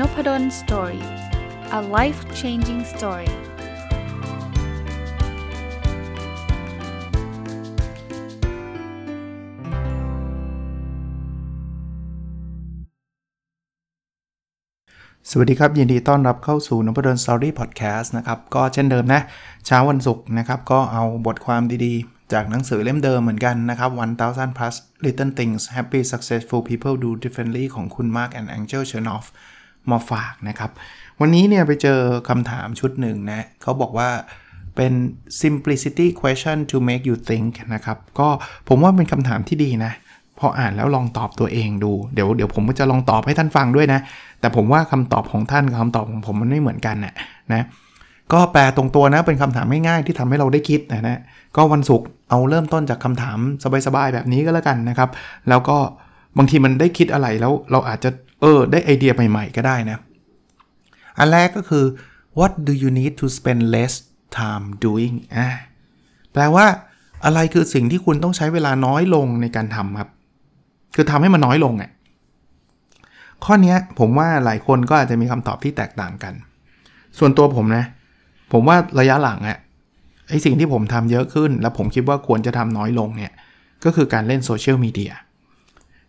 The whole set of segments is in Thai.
นพด ล story a life changing story สวัสดีครับ ยินดีต้อนรับเข้าสู่นพดล story podcast นะครับ ก็เช่นเดิมนะ เช้าวันศุกร์นะครับ ก็เอาบทความดีๆ จากหนังสือเล่มเดิมเหมือนกันนะครับ 1000 plus little things happy successful people do differently ของคุณ Mark and Angel Chernoff มาฝากนะครับ วันนี้เนี่ยไปเจอคำถามชุดหนึ่งนะเขาบอกว่าเป็น simplicity question to make you think นะครับ ก็ผมว่าเป็นคำถามที่ดีนะ พออ่านแล้วลองตอบตัวเองดู เดี๋ยวเดี๋ยวผมก็จะลองตอบให้ท่านฟังด้วยนะ แต่ผมว่าคำตอบของท่านกับคำตอบของผมมันไม่เหมือนกันนะนะก็แปลตรงตัวนะเป็นคำถามง่ายๆที่ทำให้เราได้คิดนะนะก็วันศุกร์เอาเริ่มต้นจากคำถามสบายๆแบบนี้ก็แล้วกันนะครับ แล้วก็บางทีมันได้คิดอะไรแล้วเราอาจจะ ออ ได้ไอเดียใหม่ๆก็ได้นะ อันแรกก็คือ what do you need to spend less time doing อ่าแปลว่าอะไรคือสิ่งที่คุณต้องใช้เวลาน้อยลงในการทำครับ คือทำให้มันน้อยลงอะข้อนี้ผมว่าหลายคนก็อาจจะมีคำตอบที่แตกต่างกัน ส่วนตัวผมนะ ผมว่าระยะหลังอะไอสิ่งที่ผมทำเยอะขึ้น แล้วผมคิดว่าควรจะทำน้อยลงเนี่ย ก็คือการเล่นโซเชียลมีเดีย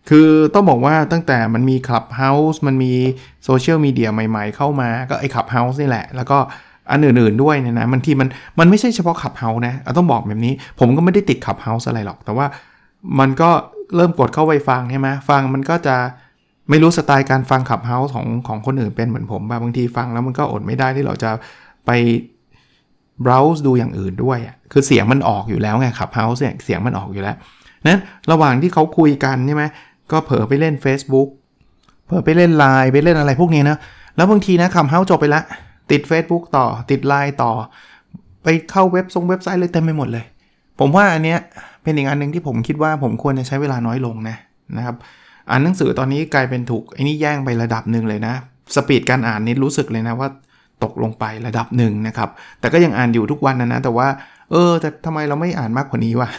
คือต้องบอกว่าตั้งแต่มันมี Clubhouse มันมีโซเชียลมีเดียใหม่ ๆ เข้ามาก็ไอ้ Clubhouse นี่แหละ แล้วก็อันอื่นๆด้วยเนี่ยนะมันที่มันมันไม่ใช่เฉพาะ Clubhouse นะต้องบอกแบบนี้ ผมก็ไม่ได้ติด Clubhouse อะไรหรอก แต่ว่ามันก็เริ่มกดเข้าไปฟังใช่ไหมฟังมันก็จะไม่รู้สไตล์การฟัง Clubhouse ของของคนอื่นเป็นเหมือนผมบางทีฟังแล้วมันก็อดไม่ได้ที่เราจะไป browse ดูอย่างอื่นด้วย คือเสียงมันออกอยู่แล้วไง Clubhouse เนี่ยเสียงมันออกอยู่แล้วนั้นระหว่างที่เขาคุยกันใช่ไหม ก็เผลอไปเล่น Facebook เผลอไปเล่น Line ไปเล่นอะไรพวกนี้นะ แล้วบางทีนะคำเฮ้าจบไปละ ติด Facebook ต่อ ติด Line ต่อ ไปเข้าเว็บทรงเว็บไซต์เลยเต็มไปหมดเลย ผมว่าอันเนี้ยเป็นอีกอันหนึ่งที่ผมคิดว่าผมควรจะใช้เวลาน้อยลงนะนะครับ อ่านหนังสือตอนนี้กลายเป็นถูกไอ้นี่แย่งไประดับหนึ่งเลยนะ สปีดการอ่านนี่รู้สึกเลยนะว่าตกลงไประดับหนึ่งนะครับ แต่ก็ยังอ่านอยู่ทุกวันนะนะ แต่ว่า เออ แต่ทำไมเราไม่อ่านมากกว่านี้วะ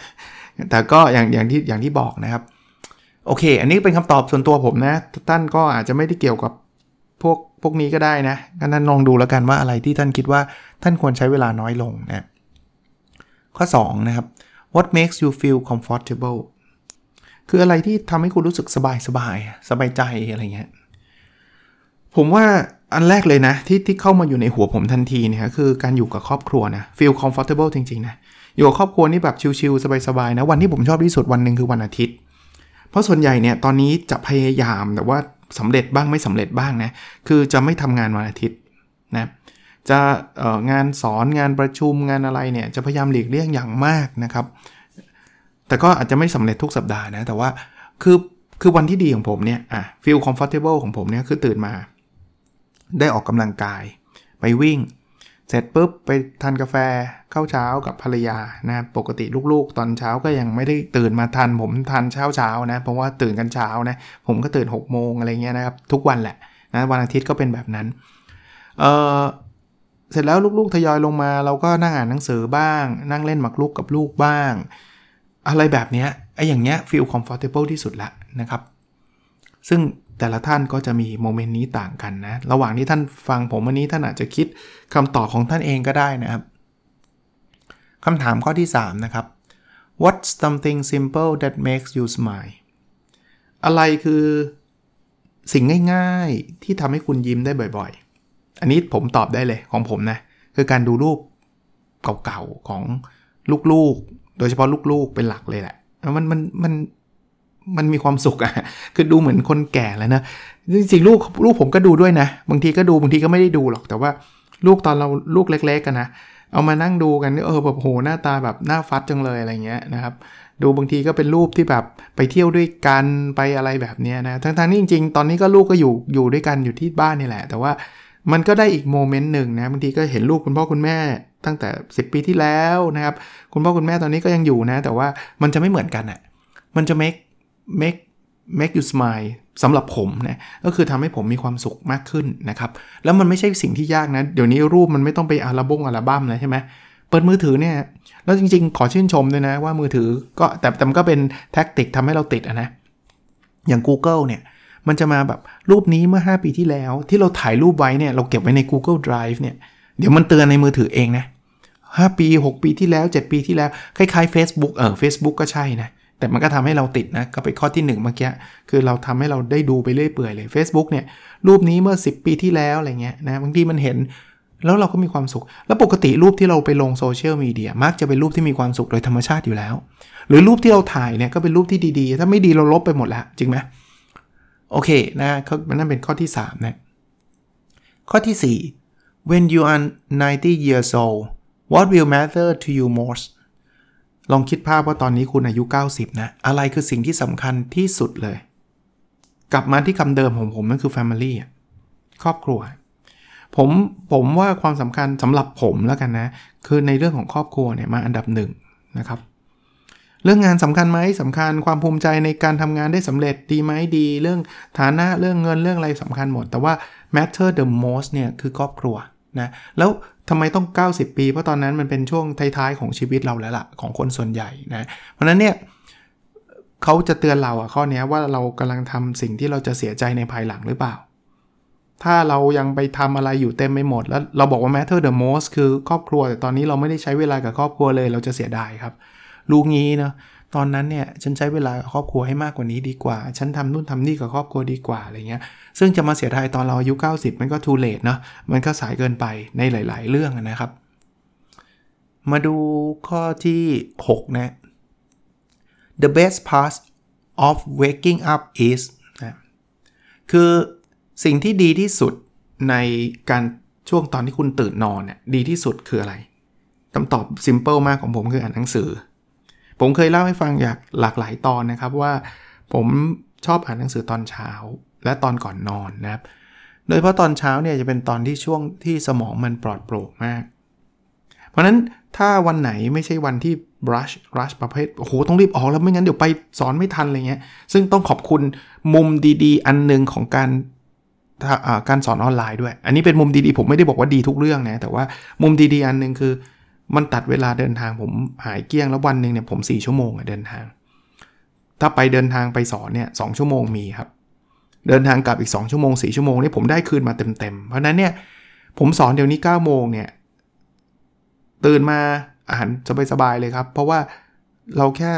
แต่ก็อย่างอย่างที่อย่างที่บอกนะครับ โอเค อันนี้เป็นคำตอบส่วนตัวผมนะ ท่านก็อาจจะไม่ได้เกี่ยวกับพวกพวกนี้ก็ได้นะงั้นท่านลองดูแล้วกันว่าอะไรที่ท่านคิดว่าท่านควรใช้เวลาน้อยลงนะ ข้อ 2 นะครับ what makes you feel comfortable คืออะไรที่ทำให้คุณรู้สึกสบายสบายสบายใจอะไรเงี้ย ผมว่าอันแรกเลยนะ ที่ที่เข้ามาอยู่ในหัวผมทันทีเนี่ยคือการอยู่กับครอบครัวนะ feel comfortable จริง ๆ นะ อยู่กับครอบครัวนี่แบบชิลๆสบายๆนะ วันที่ผมชอบที่สุดวันหนึ่งคือวันอาทิตย์ เพราะส่วนใหญ่เนี่ยตอนนี้จะพยายามแต่ว่าสำเร็จบ้างไม่สำเร็จบ้างนะคือจะไม่ทำงานวันอาทิตย์นะจะงานสอนงานประชุมงานอะไรเนี่ยจะพยายามหลีกเลี่ยงอย่างมากนะครับ แต่ก็อาจจะไม่สำเร็จทุกสัปดาห์นะแต่ว่าคือคือวันที่ดีของผมเนี่ยอะ feel comfortable ของผมเนี่ยคือตื่นมา ได้ออกกำลังกาย ไปวิ่ง เสร็จปุ๊บไปทานกาแฟเข้าเช้ากับภรรยานะปกติลูกๆ ตอนเช้าก็ยังไม่ได้ตื่นมาทันผมทานเช้าเช้านะเพราะว่าตื่นกันเช้านะผมก็ตื่น6กโมงอะไรเงี้ยนะครับทุกวันแหละนะวันอาทิตย์ก็เป็นแบบนั้นเออเสร็จแล้วลูกๆทยอยลงมา เราก็นั่งอ่านหนังสือบ้าง นั่งเล่นหมากรุกกับลูกบ้าง อะไรแบบเนี้ยไอ้อย่างเงี้ย feel comfortable ที่สุดละนะครับ ซึ่ง แต่ละท่านก็จะมีโมเมนต์นี้ต่างกันนะ ระหว่างที่ท่านฟังผมวันนี้ท่านอาจจะคิดคำตอบของท่านเองก็ได้นะครับคำถามข้อที่ 3 นะครับ What's something simple that makes you smile อะไรคือสิ่งง่ายๆ ที่ทำให้คุณยิ้มได้บ่อยๆ อันนี้ผมตอบได้เลยของผมนะ คือการดูรูปเก่าๆ ของลูกๆ โดยเฉพาะลูกๆ เป็นหลักเลยแหละ มันมันมัน มันมีความสุขอะคือดูเหมือนคนแก่แล้วนะจริงๆลูกลูกผมก็ดูด้วยนะ บางทีก็ดูบางทีก็ไม่ได้ดูหรอกแต่ว่าลูกตอนเราลูกเล็กๆกันนะ เอามานั่งดูกันเออแบบโหหน้าตาแบบหน้าฟัดจังเลยอะไรเงี้ยนะครับ ดูบางทีก็เป็นรูปที่แบบไปเที่ยวด้วยกันไปอะไรแบบนี้นะทั้งๆที่จริงๆ ตอนนี้ก็ลูกก็อยู่อยู่ด้วยกันอยู่ที่บ้านนี่แหละ แต่ว่ามันก็ได้อีกโมเมนต์หนึ่งนะบางทีก็เห็นลูกคุณพ่อคุณแม่ตั้งแต่ 10 ปีที่แล้วนะครับ คุณพ่อคุณแม่ตอนนี้ก็ยังอยู่นะ แต่ว่ามันจะไม่เหมือนกันอะ่ะมันจะ make make make you smile สำหรับผมนะก็คือทำให้ผมมีความสุขมากขึ้นนะครับ แล้วมันไม่ใช่สิ่งที่ยากนะ เดี๋ยวนี้รูปมันไม่ต้องไปอัลบั้มอัลบั้มเลยใช่ไหมเปิดมือถือเนี่ย แล้วจริงๆ ขอชื่นชมด้วยนะว่ามือถือก็แต่แต่มันก็เป็นแท็กติกทำให้เราติดนะ อย่าง Google เนี่ย มันจะมาแบบรูปนี้เมื่อ 5 ปีที่แล้ว ที่เราถ่ายรูปไว้เนี่ยเราเก็บไว้ใน Google Drive เนี่ยเดี๋ยวมันเตือนในมือถือเองนะ5ปี 6 ปีที่แล้ว 7 ปีที่แล้ว คล้ายๆ Facebook เออ Facebook ก็ใช่นะ แต่มันก็ทำให้เราติดนะก็ไปข้อที่1เมื่อกี้คือเราทำให้เราได้ดูไปเรื่อยเปื่อยเลย Facebook เนี่ยรูปนี้เมื่อ 10 ปีที่แล้วอะไรเงี้ยนะบางทีมันเห็น แล้วเราก็มีความสุข แล้วปกติรูปที่เราไปลงโซเชียลมีเดียมักจะเป็นรูปที่มีความสุขโดยธรรมชาติอยู่แล้ว หรือรูปที่เราถ่ายเนี่ยก็เป็นรูปที่ดีๆ ถ้าไม่ดีเราลบไปหมดแล้วจริงไหมโอเคนะนั่นเป็นข้อที่3นะข้อที่ 4 when you are 90 years old what will matter to you most ลองคิดภาพว่าตอนนี้คุณอายุ 90 นะ อะไรคือสิ่งที่สำคัญที่สุดเลย กลับมาที่คำเดิมของผมนั่นคือ family ครอบครัว ผมผมว่าความสำคัญสำหรับผมแล้วกันนะ คือในเรื่องของครอบครัวเนี่ยมาอันดับหนึ่งนะครับเรื่องงานสำคัญไหมสำคัญความภูมิใจในการทำงานได้สำเร็จดีไหมดี เรื่องฐานะเรื่องเงินเรื่องอะไรสำคัญหมด แต่ว่า matter the most เนี่ยคือครอบครัว นะแล้วทำไมต้อง 90 ปี เพราะตอนนั้นมันเป็นช่วงท้ายๆของชีวิตเราแล้วละ่ะของคนส่วนใหญ่นะเพราะนั้นเนี่ยเขาจะเตือนเราอะข้อนี้ว่าเรากำลังทำสิ่งที่เราจะเสียใจในภายหลังหรือเปล่า ถ้าเรายังไปทำอะไรอยู่เต็มไปหมด แล้วเราบอกว่า matter the most คือครอบครัว แต่ตอนนี้เราไม่ได้ใช้เวลากับครอบครัวเลย เราจะเสียดายครับลูกงี้นะ ตอนนั้นเนี่ยฉันใช้เวลาครอบครัวให้มากกว่านี้ดีกว่า ฉันทำนู่นทำนี่กับครอบครัวดีกว่าอะไรเงี้ย ซึ่งจะมาเสียดายตอนเราอายุ 90 มันก็ too late เนาะ มันก็สายเกินไปในหลาย ๆ เรื่องนะครับ มาดูข้อที่ 6 นะ the best part of waking up is นะคือสิ่งที่ดีที่สุดในการช่วงตอนที่คุณตื่นนอนเนี่ยดีที่สุดคืออะไรคำตอบ simple มากของผมคืออ่านหนังสือ ผมเคยเล่าให้ฟังอยากหลากหลายตอนนะครับว่า ผมชอบอ่านหนังสือตอนเช้า และตอนก่อนนอนนะครับ โดยเพราะตอนเช้าเนี่ยจะเป็นตอนที่ช่วงที่สมองมันปลอดโปร่งมาก เพราะนั้นถ้าวันไหนไม่ใช่วันที่ brush rush ประเภทโอ้โหต้องรีบออกแล้วไม่งั้นเดี๋ยวไปสอนไม่ทันอะไรเงี้ย ซึ่งต้องขอบคุณมุมดีๆ อันนึงของการการสอนออนไลน์ด้วย อันนี้เป็นมุมดีๆ ผมไม่ได้บอกว่าดีทุกเรื่องนะ แต่ว่ามุมดีๆ อันนึงคือ มันตัดเวลาเดินทางผมหายเกี้ยงแล้ววันหนึ่งเนี่ยผม 4 ชั่วโมงอะเดินทาง ถ้าไปเดินทางไปสอนเนี่ยสชั่วโมงมีครับ เดินทางกลับอีก 2 ชั่วโมง 4 ชั่วโมงนี่ผมได้คืนมาเต็มๆ เพราะนั้นเนี่ยผมสอนเดี๋ยวนี้9โมงเนี่ยตื่นมาอ่านสบายๆเลยครับ เพราะว่าเราแค่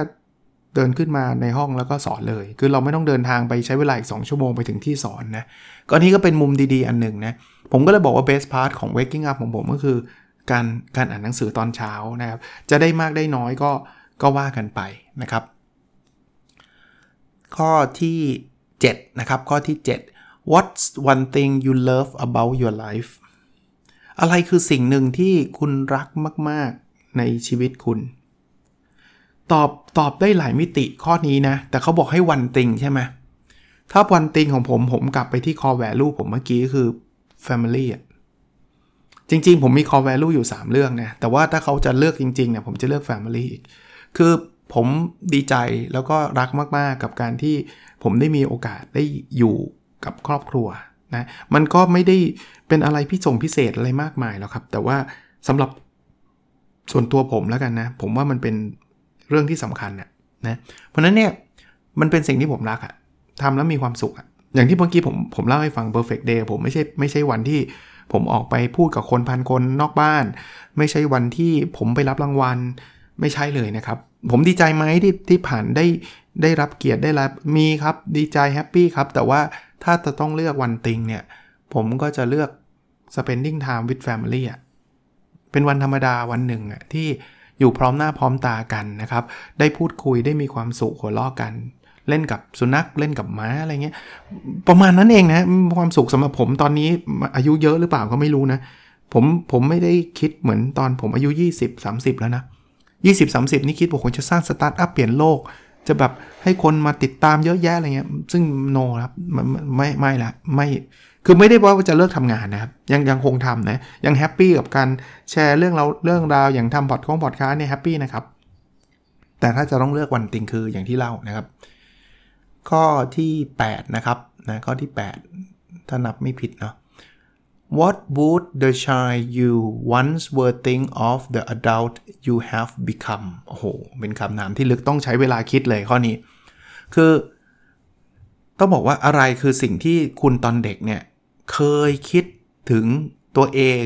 เดินขึ้นมาในห้องแล้วก็สอนเลย คือเราไม่ต้องเดินทางไปใช้เวลาอีก 2 ชั่วโมงไปถึงที่สอนนะ ก็นี้ก็เป็นมุมดีๆ อันหนึ่งนะ ผมก็เลยบอกว่า best part ของ waking up ของผมก็คือ การการอ่านหนังสือตอนเช้านะครับ จะได้มากได้น้อยก็ก็ว่ากันไปนะครับ ข้อที่ 7 นะครับ ข้อที่ 7 What's one thing you love about your life อะไรคือสิ่งหนึ่งที่คุณรักมาก ๆ ในชีวิตคุณ ตอบตอบได้หลายมิติข้อนี้นะ แต่เขาบอกให้วันติงใช่ไหมถ้าวันติงของผมผมกลับไปที่ core value ผมเมื่อกี้คือ family อะ จริง ๆ ผมมี core value อยู่ 3 เรื่องนะ แต่ว่าถ้าเขาจะเลือกจริงๆเนี่ยผมจะเลือก family อีก คือผมดีใจแล้วก็รักมาก ๆ กับการที่ผมได้มีโอกาสได้อยู่กับครอบครัวนะ มันก็ไม่ได้เป็นอะไรพิส่งพิเศษอะไรมากมายแล้วครับ แต่ว่าสำหรับส่วนตัวผมแล้วกันนะ ผมว่ามันเป็นเรื่องที่สำคัญนะนะ เพราะนั้นเนี่ยมันเป็นสิ่งที่ผมรักอะทำแล้วมีความสุขอะอย่างที่เมื่อกี้ผมผมเล่าให้ฟัง perfect day ผมไม่ใช่ไม่ใช่วันที่ ผมออกไปพูดกับคนพันคนนอกบ้าน ไม่ใช่วันที่ผมไปรับรางวัล ไม่ใช่เลยนะครับ ผมดีใจไหมที่ที่ผ่านได้ได้รับเกียรติได้รับมีครับดีใจแฮปปี้ครับ แต่ว่าถ้าจะต้องเลือกวันติงเนี่ย ผมก็จะเลือก spending time with family อะเป็นวันธรรมดาวันหนึ่งอะที่อยู่พร้อมหน้าพร้อมตากันนะครับ ได้พูดคุยได้มีความสุขหัวเราะกัน เล่นกับสุนัขเล่นกับม้าอะไรเงี้ยประมาณนั้นเองนะความสุขสำหรับผมตอนนี้อายุเยอะหรือเปล่าก็ไม่รู้นะ ผมผมไม่ได้คิดเหมือนตอนผมอายุ 20 30 แล้วนะ 20 30 นี่คิดว่าผมจะสร้างสตาร์ทอัพเปลี่ยนโลก จะแบบให้คนมาติดตามเยอะแยะอะไรเงี้ยซึ่ง no ครับไม่ไม่ละไม่คือไม่ได้ว่าจะเลิกทำงานนะครับยังยังคงทำนะยัง happy กับการแชร์เรื่องเราเรื่องราวอย่างทำพอดคงพอดคาสเนี่ย happy นะครับแต่ถ้าจะต้องเลือก one thing คืออย่างที่เล่านะครับ ข้อที่8นะครับนะข้อที่ 8 ถ้านับไม่ผิดเนาะ What would the child you once were think of the adult you have become โอ้โห เป็นคำถามที่ลึกต้องใช้เวลาคิดเลยข้อนี้ คือ ต้องบอกว่าอะไรคือสิ่งที่คุณตอนเด็กเนี่ย เคยคิดถึงตัวเอง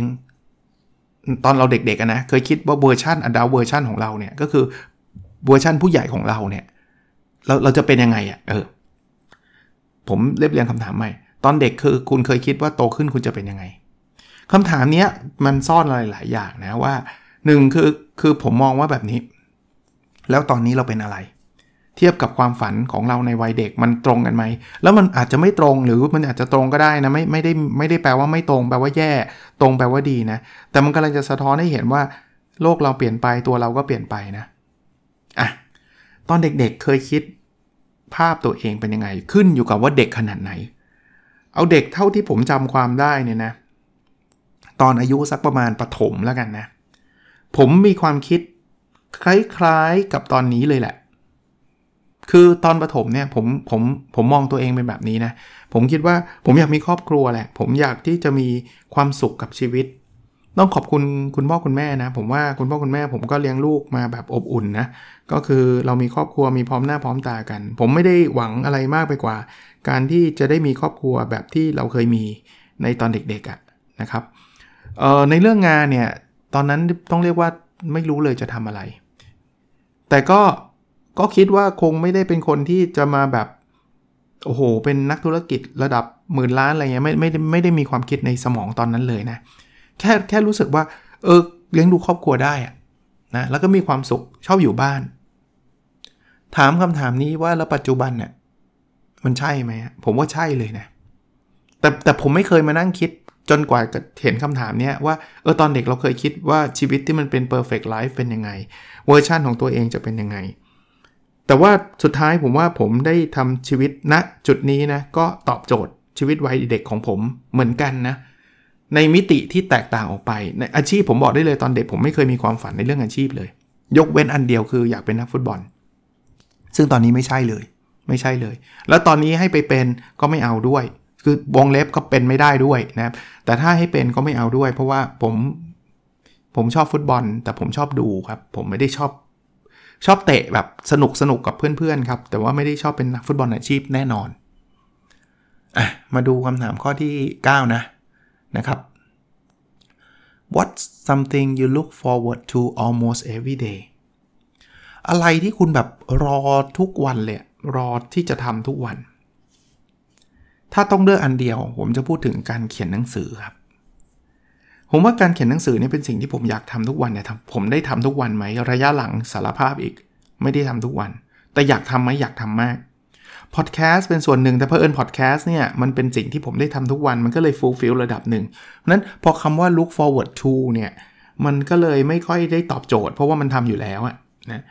ตอนเราเด็กๆนะ เคยคิดว่า version adult version ของเราเนี่ย ก็คือเวอร์ชันผู้ใหญ่ของเราเนี่ย เราเราจะเป็นยังไงอะ่ะเออผมเรียบเรียงคำถามใหม่ ตอนเด็กคือคุณเคยคิดว่าโตขึ้นคุณจะเป็นยังไงคำถามนี้มันซ่อนอะไรหลายอย่างนะว่าหนึ่งคือคือผมมองว่าแบบนี้ แล้วตอนนี้เราเป็นอะไร เทียบกับความฝันของเราในวัยเด็กมันตรงกันไหม แล้วมันอาจจะไม่ตรงหรือมันอาจจะตรงก็ได้นะ ไม่ไม่ได้ไม่ได้แปลว่าไม่ตรง แปลว่าแย่ ตรงแปลว่าดีนะ แต่มันกำลังจะสะท้อนให้เห็นว่า โลกเราเปลี่ยนไปตัวเราก็เปลี่ยนไปนะอะ ตอนเด็กๆเเคยคิดภาพตัวเองเป็นยังไง ขึ้นอยู่กับว่าเด็กขนาดไหน เอาเด็กเท่าที่ผมจำความได้เนี่ยนะ ตอนอายุสักประมาณประถมแล้วกันนะ ผมมีความคิดคล้ายๆกับตอนนี้เลยแหละ คือตอนประถมเนี่ยผมผมผมมองตัวเองเป็นแบบนี้นะ ผมคิดว่าผมอยากมีครอบครัวแหละ ผมอยากที่จะมีความสุขกับชีวิต ต้องขอบคุณคุณพ่อคุณแม่นะ ผมว่าคุณพ่อคุณแม่ผมก็เลี้ยงลูกมาแบบอบอุ่นนะ ก็คือเรามีครอบครัวมีพร้อมหน้าพร้อมตากัน ผมไม่ได้หวังอะไรมากไปกว่า การที่จะได้มีครอบครัวแบบที่เราเคยมีในตอนเด็กๆะนะครับในเรื่องงานเนี่ยตอนนั้นต้องเรียกว่าไม่รู้เลยจะทำอะไร แต่ก็ก็คิดว่าคงไม่ได้เป็นคนที่จะมาแบบโอ้โห เป็นนักธุรกิจระดับหมื่นล้านอะไรเงี้ยไม่ไม่ไม่ได้มีความคิดในสมองตอนนั้นเลยนะ แค่แค่รู้สึกว่า เออเลี้ยงดูครอบครัวได้อะ นะแล้วก็มีความสุขชอบอยู่บ้าน ถามคำถามนี้ว่าแล้วปัจจุบันเนี่ยมันใช่ไหมผมว่าใช่เลยนะแต่แต่ผมไม่เคยมานั่งคิดจนกว่าจะเห็นคำถามนี้ว่าเออตอนเด็กเราเคยคิดว่าชีวิตที่มันเป็น perfect life เป็นยังไง เวอร์ชันของตัวเองจะเป็นยังไง แต่ว่าสุดท้ายผมว่าผมได้ทำชีวิตณนะจุดนี้นะก็ตอบโจทย์ชีวิตวัยเด็กของผมเหมือนกันนะ ในมิติที่แตกต่างออกไป ในอาชีพผมบอกได้เลยตอนเด็กผมไม่เคยมีความฝันในเรื่องอาชีพเลย ยกเว้นอันเดียวคืออยากเป็นนักฟุตบอล ซึ่งตอนนี้ไม่ใช่เลย ไม่ใช่เลย แล้วตอนนี้ให้ไปเป็นก็ไม่เอาด้วย คือวงเล็บก็เป็นไม่ได้ด้วยนะครับ แต่ถ้าให้เป็นก็ไม่เอาด้วย เพราะว่าผมผมชอบฟุตบอล แต่ผมชอบดูครับ ผมไม่ได้ชอบชอบเตะแบบสนุกสนุกกับเพื่อนๆครับ แต่ว่าไม่ได้ชอบเป็นนักฟุตบอลอาชีพแน่นอนอะมาดูคำถามข้อที่ 9 นะ นะครับ What's something you look forward to almost every day อะไรที่คุณแบบรอทุกวันเลยรอที่จะทำทุกวัน ถ้าต้องเลือกอันเดียว ผมจะพูดถึงการเขียนหนังสือครับ ผมว่าการเขียนหนังสือนี่เป็นสิ่งที่ผมอยากทำทุกวันเนี่ยผมได้ทำทุกวันไหมระยะหลังสารภาพอีก ไม่ได้ทำทุกวัน แต่อยากทำไหมอยากทำมาก พอดแคสต์เป็นส่วนหนึ่ง แต่เพอเอิญพอดแคสต์เนี่ยมันเป็นสิ่งที่ผมได้ทำทุกวันมันก็เลยฟูลฟิลระดับหนึ่งนั้นพอคำว่า look forward to เนี่ยมันก็เลยไม่ค่อยได้ตอบโจทย์ เพราะว่ามันทำอยู่แล้วอะนะ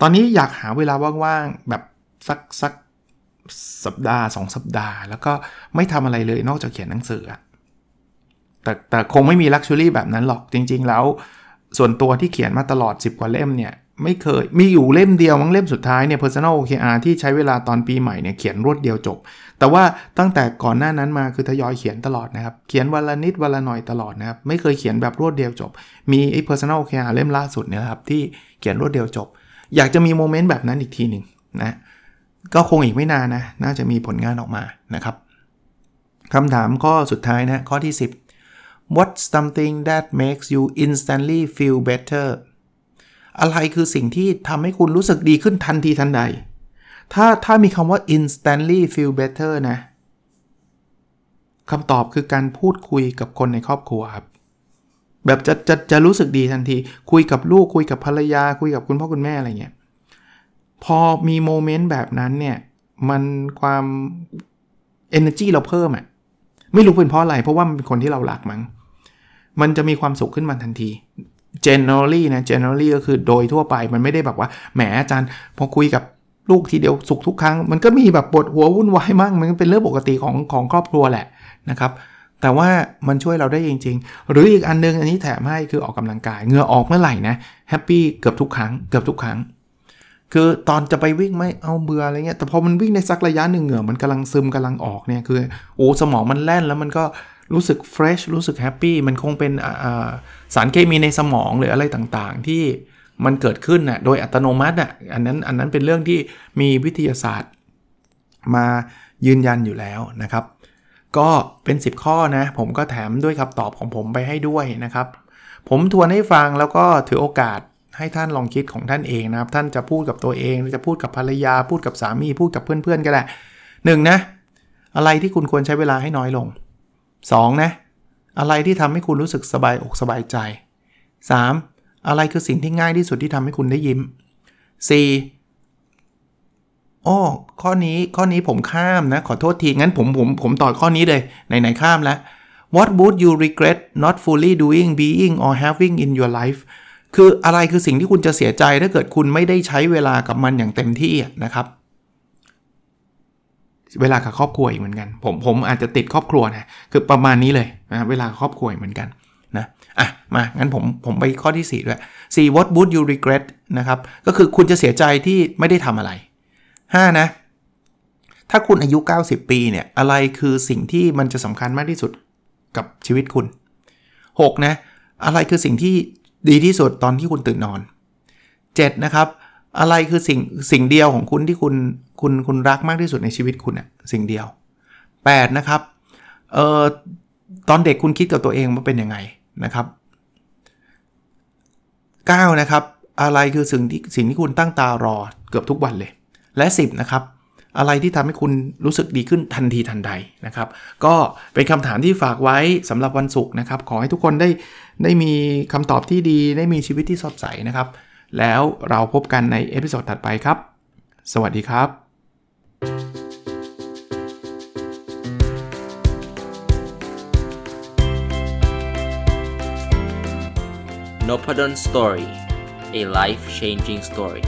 ตอนนี้อยากหาเวลาว่างๆแบบสักสักสัปดาห์ 2 สัปดาห์ แล้วก็ไม่ทำอะไรเลยนอกจากเขียนหนังสือแต่แต่คงไม่มีลักชัวรี่แบบนั้นหรอกจริง ๆ แล้ว ส่วนตัวที่เขียนมาตลอด 10 กว่าเล่มเนี่ย ไม่เคยมีอยู่เล่มเดียวมั้งเล่มสุดท้ายเนี่ย personal OKR ที่ใช้เวลาตอนปีใหม่เนี่ยเขียนรวดเดียวจบ แต่ว่าตั้งแต่ก่อนหน้านั้นมาคือทยอยเขียนตลอดนะครับ เขียนวันละนิดวันละหน่อยตลอดนะครับ ไม่เคยเขียนแบบรวดเดียวจบ มีไอ้ personal OKR เล่มล่าสุดเนี่ยครับที่เขียนรวดเดียวจบ อยากจะมีโมเมนต์แบบนั้นอีกทีหนึ่งนะก็คงอีกไม่นานนะน่าจะมีผลงานออกมานะครับคำถามข้อสุดท้ายนะข้อที่ 10 What's something that makes you instantly feel better อะไรคือสิ่งที่ทำให้คุณรู้สึกดีขึ้นทันทีทันใด ถ้าถ้ามีคำว่า instantly feel better นะคำตอบคือการพูดคุยกับคนในครอบครัวครับ แบบจะจะจะรู้สึกดีทันที คุยกับลูกคุยกับภรรยา คุยกับคุณพ่อคุณแม่อะไรเงี้ย พอมีโมเมนต์แบบนั้นเนี่ย มันความ energy เราเพิ่มอะ่ะ ไม่รู้เป็นเพราะอะไร เพราะว่ามันเป็นคนที่เรารักมั้ง มันจะมีความสุขขึ้นมาทันที generally นะ generally ก็คือโดยทั่วไปมันไม่ได้แบบว่าแหมอาจารย์พอคุยกับลูกทีเดียวสุขทุกครั้ง มันก็มีแบบปวดหัววุ่นวายมาก มันเป็นเรื่องปกติของของครอบครัวแหละนะครับ แต่ว่ามันช่วยเราได้จริง ๆ หรืออีกอันนึงอันนี้แถมให้คือออกกำลังกายเหงื่อออกเมื่อไหร่นะ happy เกือบทุกครั้งเกือบทุกครั้ง คือตอนจะไปวิ่งไม่เอาเบื่ออะไรเงี้ยแต่พอมันวิ่งในสักระยะหนึ่งเหงื่อมันกำลังซึมกำลังออกเนี่ยคือโอ้สมองมันแล่นแล้วมันก็รู้สึก fresh รู้สึก happy มันคงเป็น สารเคมีในสมองหรืออะไรต่างๆ ที่มันเกิดขึ้นน่ะโดยอัตโนมัติอะอันนั้นอันนั้นเป็นเรื่องที่มีวิทยาศาสตร์ มายืนยันอยู่แล้วนะครับ ก็เป็น 10 ข้อนะ ผมก็แถมด้วยคำตอบของผมไปให้ด้วยนะครับ ผมทวนให้ฟังแล้วก็ถือโอกาสให้ท่านลองคิดของท่านเองนะครับ ท่านจะพูดกับตัวเองจะพูดกับภรรยา พูดกับสามีพูดกับเพื่อนๆก็ได้หนึ่งนะ อะไรที่คุณควรใช้เวลาให้น้อยลง 2. นะ อะไรที่ทำให้คุณรู้สึกสบายอกสบายใจ 3. อะไรคือสิ่งที่ง่ายที่สุดที่ทำให้คุณได้ยิ้ม 4. โอ้ข้อนี้ข้อนี้ผมข้ามนะ ขอโทษที งั้นผมผมผมต่อข้อนี้เลย ไหน ๆ ข้ามแล้ว What would you regret not fully doing being or having in your life คืออะไรคือสิ่งที่คุณจะเสียใจถ้าเกิดคุณไม่ได้ใช้เวลากับมันอย่างเต็มที่นะครับ เวลากับครอบครัวอีกเหมือนกัน ผมผมอาจจะติดครอบครัวนะคือประมาณนี้เลยนะเวลาครอบครัวเหมือนกันนะอะมางั้นผมผมไปข้อที่ 4 ด้วย 4 what would you regret นะครับ ก็คือคุณจะเสียใจที่ไม่ได้ทำอะไร 5 นะ ถ้าคุณอายุ 90 ปีเนี่ย อะไรคือสิ่งที่มันจะสำคัญมากที่สุดกับชีวิตคุณ 6 นะ อะไรคือสิ่งที่ดีที่สุดตอนที่คุณตื่นนอน 7 นะครับ อะไรคือสิ่งสิ่งเดียวของคุณที่คุณคุณคุณรักมากที่สุดในชีวิตคุณอะสิ่งเดียว 8 นะครับเอ่อตอนเด็กคุณคิดกับตัวเองว่าเป็นยังไงนะครับ 9 นะครับ อะไรคือสิ่งที่สิ่งที่คุณตั้งตารอเกือบทุกวันเลย และ 10 นะครับอะไรที่ทำให้คุณรู้สึกดีขึ้นทันทีทันใดนะครับ ก็เป็นคำถามที่ฝากไว้สำหรับวันศุกร์นะครับ ขอให้ทุกคนได้ได้มีคำตอบที่ดี ได้มีชีวิตที่สดใสนะครับ แล้วเราพบกันใน episode ถัดไปครับ สวัสดีครับ n o p a d o n Story a life changing story